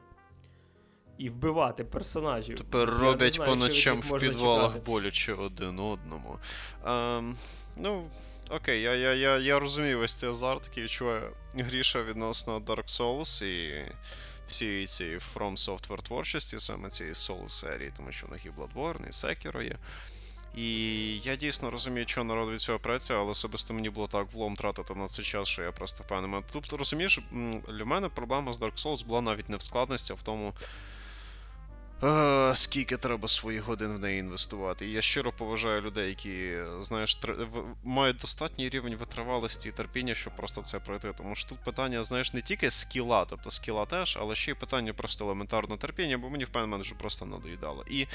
І вбивати персонажів. Тепер Я роблять знаю, по ночам в підвалах чекати. боляче один одному. Ем, ну, окей, я, я, я, я розумію весь цей азарт, який відчуває Гріша відносно Dark Souls і всієї цієї From Software творчості, саме цієї Souls серії, тому що в них і Bloodborne, і Sekiro є. І я дійсно розумію, що народ від цього працює, але особисто мені було так влом тратити на цей час, що я просто впевнений. Тобто, розумієш, для мене проблема з Dark Souls була навіть не в складності, а в тому, Е, скільки треба своїх годин в неї інвестувати. І я щиро поважаю людей, які, знаєш, тр- в- мають достатній рівень витривалості і терпіння, щоб просто це пройти. Тому що тут питання, знаєш, не тільки скіла, тобто скіла теж, але ще й питання просто елементарного терпіння, бо мені впевнено, мене вже просто надоїдало. І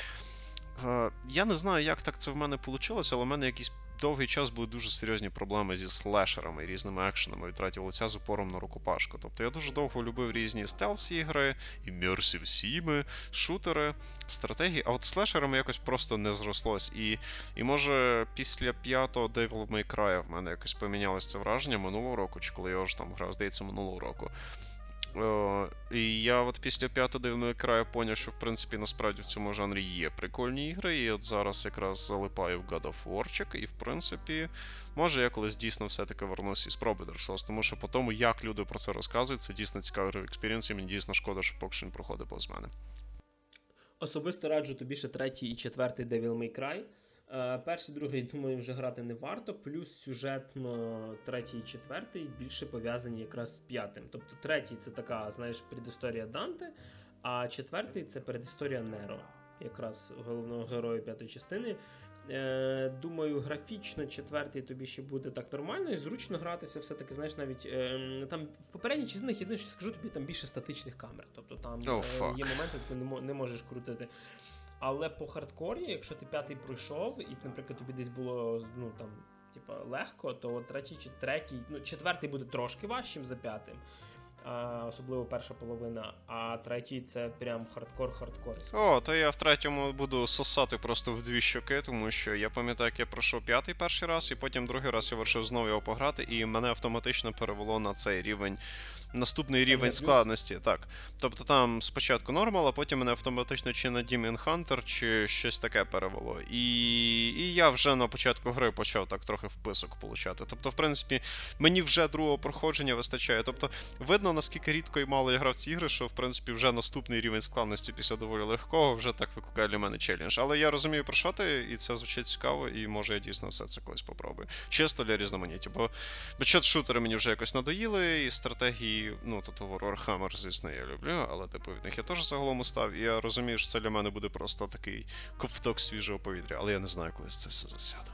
я не знаю, як так це в мене вийшло, але в мене якийсь довгий час були дуже серйозні проблеми зі слешерами і різними екшенами від третього лиця з упором на рукопашку. Тобто я дуже довго любив різні стелс ігри, immersive sim 'и, шутери, стратегії, а от слешерами якось просто не зрослось. І, і може після п'ятого Devil May Cry в мене якось помінялось це враження минулого року, чи коли я вже там грав, здається, минулого року. О, і я от після п'ятого Devil May Cry поняв, що в принципі насправді в цьому жанрі є прикольні ігри, і от зараз якраз залипаю в God of War, і в принципі, може я колись дійсно все-таки вернусь і спробую Dark Souls, тому що по тому, як люди про це розказують, це дійсно цікавий experience, і мені дійсно шкода, що поки що він проходить повз мене. Особисто раджу тобі ще третій і четвертий Devil May Cry. Е, Перший, другий, думаю, вже грати не варто. Плюс сюжетно третій і четвертий більше пов'язані якраз з п'ятим. Тобто третій це така, знаєш, предісторія Данте, а четвертий це передісторія Неро, якраз головного героя п'ятої частини. Е, думаю, графічно четвертий тобі ще буде так нормально і зручно гратися. Все-таки, знаєш, навіть е, там в попередніх частинах єдине, що скажу, тобі там більше статичних камер. Тобто там Oh, є моменти, коли не, мо- не можеш крутити. Але по хардкорі, якщо ти п'ятий пройшов, і, наприклад, тобі десь було ну там, типа, легко, то третій чи третій, ну четвертий буде трошки важчим за п'ятим. Особливо перша половина, а третій це прям хардкор-хардкор. О, то я в третьому буду сосати просто в дві щоки, тому що я пам'ятаю, як я пройшов п'ятий перший раз, і потім другий раз я вирішив знову його пограти, і мене автоматично перевело на цей рівень. Наступний рівень складності, так. Тобто там спочатку нормал, а потім мене автоматично чи на Demon Hunter, чи щось таке перевело. І, і я вже на початку гри почав так трохи вписок получати. Тобто, в принципі, мені вже другого проходження вистачає. Тобто, видно, наскільки рідко і мало я грав ці ігри, що в принципі вже наступний рівень складності після доволі легкого вже так викликає для мене челендж. Але я розумію про що ти, і це звучить цікаво, і може я дійсно все це колись попробую. Чисто для різноманіття, бо бюджет шутери мені вже якось надоїли, і стратегії, ну тобто Warhammer, звісно, я люблю, але типу від них я теж загалом устав, і я розумію, що це для мене буде просто такий ковток свіжого повітря, але я не знаю, коли це все засяде.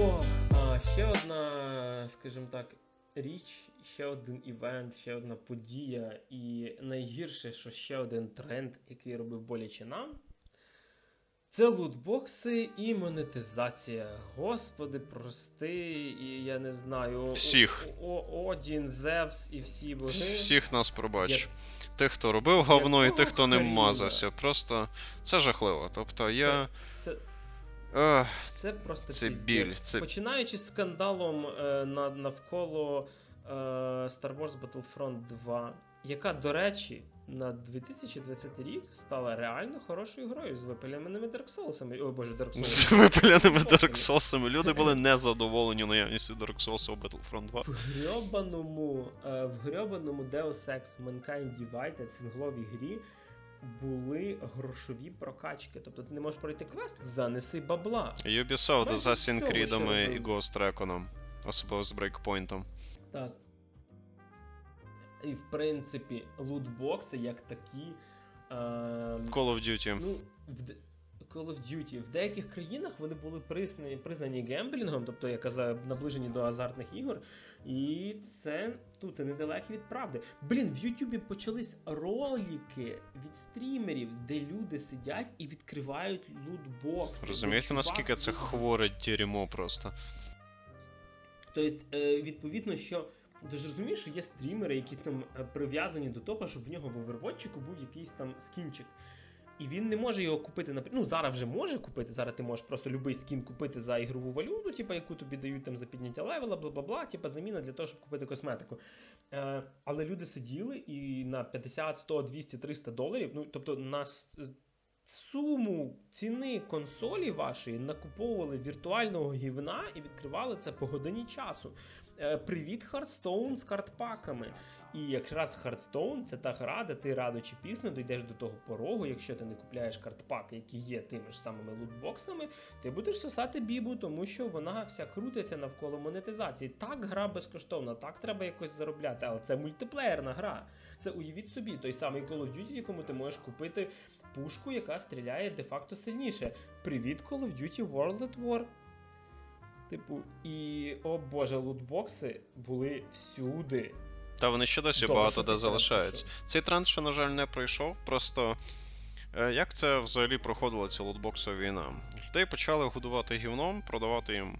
О, а, ще одна, скажімо так, річ, ще один івент, ще одна подія, і найгірше, що ще один тренд, який робив боляче нам. Це лутбокси і монетизація. Господи, прости, і я не знаю. Всіх. О, о, Одін, Зевс і всі боги. Всіх нас пробач. Я- Тих, хто робив говно, і тих, хто не мазався. Просто це жахливо. Тобто я. Це, Ех, Це просто Це біль, це- Починаючи з скандалом е, на, навколо е, Star Wars Battlefront 2, яка, до речі, на 2020 рік стала реально хорошою грою з випиляними Dark Souls. Ой, боже, Dark Souls. з випаляними Dark Souls. Люди були незадоволені наявністю Dark Souls у Battlefront 2. В грьобаному, е, в грьобаному Deus Ex Mankind Divided сингловій грі були грошові прокачки. Тобто ти не можеш пройти квест, занеси бабла. Ubisoft Майже з Assassin's Creed і. Ghost Recon, особливо з Breakpoint. Так. І в принципі, лутбокси як такі. Е, Call of Duty. ну, в Call of Duty. В деяких країнах вони були признані, признані гемблінгом, тобто як казав, наближені до азартних ігор. І це тут недалеко від правди. Блін, в Ютубі почались ролики від стрімерів, де люди сидять і відкривають лутбокси. Розумієте, наскільки це хворе дерьмо просто. Тобто, е, відповідно, що ти ж розумієш, що є стрімери, які там е, прив'язані до того, щоб в нього в овервотчику був якийсь там скінчик. І він не може його купити на ну зараз вже може купити. Зараз ти можеш просто будь-який скін купити за ігрову валюту, типу, яку тобі дають там за підняття левела, бла бла бла, типу заміна для того, щоб купити косметику. Е, але люди сиділи і на 50, 100, 200, 300 доларів, ну тобто на е, суму ціни консолі вашої накуповували віртуального гівна і відкривали це по годині часу. Е, привіт, Hearthstone з картпаками. І якраз Hearthstone це та гра, де ти радо чи пізно дійдеш до того порогу, якщо ти не купляєш картпаки, які є тими ж самими лутбоксами, ти будеш сосати бібу, тому що вона вся крутиться навколо монетизації. Так, гра безкоштовна, так треба якось заробляти, але це мультиплеєрна гра. Це уявіть собі, той самий Call of Duty, якому ти можеш купити пушку, яка стріляє де-факто сильніше. Привіт, Call of Duty World at War. Типу, і о боже, лутбокси були всюди. Та вони ще досі Добре, багато де залишаються. Цей тренд, що, на жаль, не пройшов. Просто е, як це взагалі проходила ця лутбоксова війна? Людей почали годувати гівном, продавати їм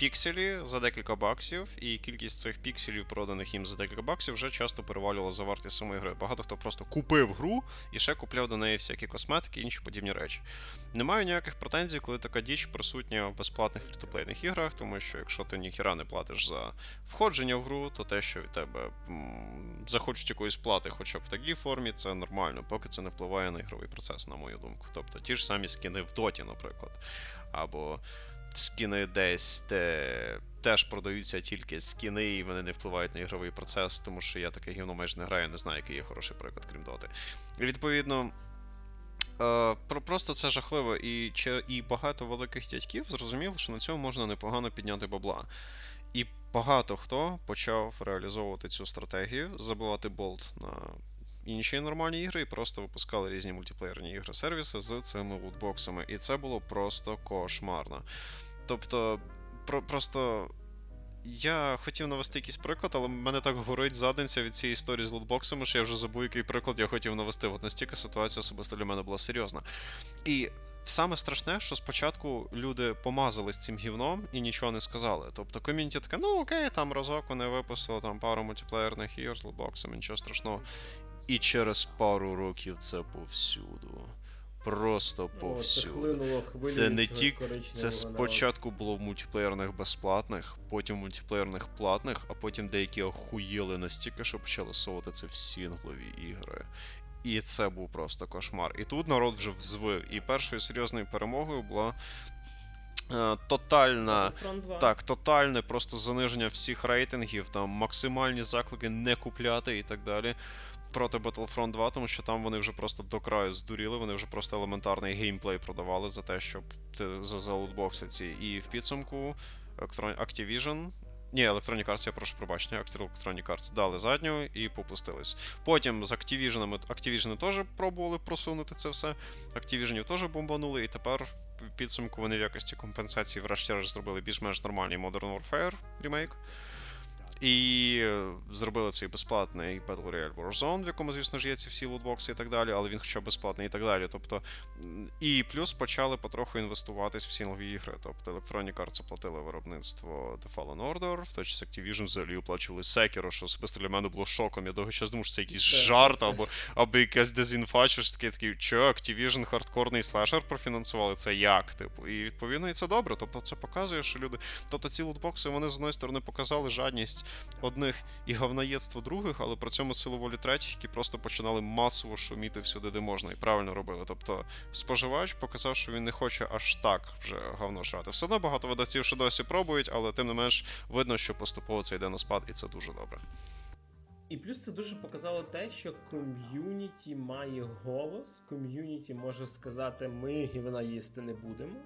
пікселі за декілька баксів, і кількість цих пікселів, проданих їм за декілька баксів, вже часто перевалювала за вартість самої гри. Багато хто просто купив гру і ще купляв до неї всякі косметики і інші подібні речі. Не маю ніяких претензій, коли така діч присутня в безплатних фрітоплейних іграх, тому що якщо ти ніхіра не платиш за входження в гру, то те, що від тебе захочуть якоїсь плати, хоча б в такій формі, це нормально, поки це не впливає на ігровий процес, на мою думку. Тобто ті ж самі скіни в доті, наприклад, або скіни десь, де теж продаються тільки скіни, і вони не впливають на ігровий процес, тому що я таке гівно майже не граю, не знаю, який є хороший приклад, крім доти. І відповідно. Е, про просто це жахливо, і, і багато великих дядьків зрозуміло, що на цьому можна непогано підняти бабла. І багато хто почав реалізовувати цю стратегію, забивати болт на інші нормальні ігри і просто випускали різні мультиплеєрні ігри сервіси з цими лутбоксами. І це було просто кошмарно. Тобто, про, просто. Я хотів навести якийсь приклад, але мене так горить задниця від цієї історії з лутбоксами, що я вже забув, який приклад я хотів навести. От настільки ситуація особисто для мене була серйозна. І саме страшне, що спочатку люди помазались цим гівном і нічого не сказали. Тобто ком'юніті таке, ну окей, там разок вони випустили там пару мультиплеєрних ігор з лутбоксами, нічого страшного. І через пару років це повсюду. Просто О, це повсюду. Це не тільки- Це спочатку було в мультиплеєрних безплатних, потім в мультиплеєрних платних, а потім деякі охуєли настільки, що почали совати це в сінглові ігри. І це був просто кошмар. І тут народ вже взвив. І першою серйозною перемогою була е, тотальна. Так, тотальне просто заниження всіх рейтингів, там максимальні заклики не купляти і так далі. Проти Battlefront 2, тому що там вони вже просто до краю здуріли, вони вже просто елементарний геймплей продавали за те, щоб ти за, за лутбокси ці. І в підсумку Activision. Ні, Electronic Arts, я прошу пробачення, Electronic Arts дали задню і попустились. Потім з Activision, Activision теж пробували просунути це все. Activision теж бомбанули, і тепер в підсумку вони в якості компенсації врешті-решт зробили більш-менш нормальний Modern Warfare ремейк. І е, зробили цей безплатний Battle Royale Warzone, в якому, звісно ж, є ці всі лутбокси і так далі, але він хоча б безплатний і так далі. Тобто, і плюс почали потроху інвестуватись в сінглові ігри. Тобто Electronic Arts оплатили виробництво The Fallen Order, в той час Activision взагалі оплачували Sekiro, що особисто для мене було шоком. Я довго час думав, що це якийсь жарт або, або якась дезінфа, що ж таке такий, що Activision хардкорний слешер профінансували, це як, типу. І відповідно і це добре. Тобто це показує, що люди. Тобто ці лутбокси вони з одної сторони показали жадність одних і говноєдство других, але при цьому силу волі третіх, які просто починали масово шуміти всюди, де можна, і правильно робили. Тобто споживач показав, що він не хоче аж так вже говно жрати. Все одно багато видавців ще досі пробують, але тим не менш видно, що поступово це йде на спад, і це дуже добре. І плюс це дуже показало те, що ком'юніті має голос, ком'юніті може сказати, ми гівна їсти не будемо.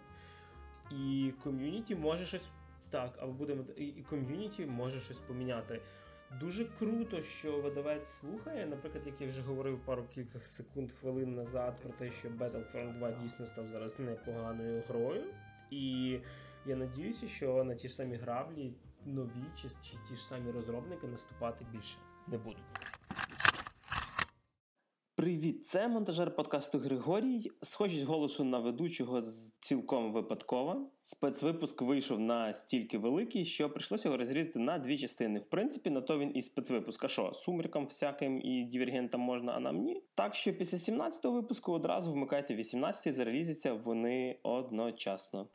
І ком'юніті може щось. Так, або будемо. І ком'юніті може щось поміняти. Дуже круто, що видавець слухає. Наприклад, як я вже говорив пару кілька секунд хвилин назад про те, що Battlefront 2 дійсно став зараз непоганою грою. І я надіюся, що на ті ж самі граблі нові чи, чи ті ж самі розробники наступати більше не будуть. Привіт, це монтажер подкасту Григорій. Схожість голосу на ведучого цілком випадкова. Спецвипуск вийшов настільки великий, що прийшлося його розрізати на дві частини. В принципі, на то він і спецвипуск. А що, сумеркам всяким і дивергентам можна, а нам ні. Так що після 17-го випуску одразу вмикайте 18-й, зарелізяться вони одночасно.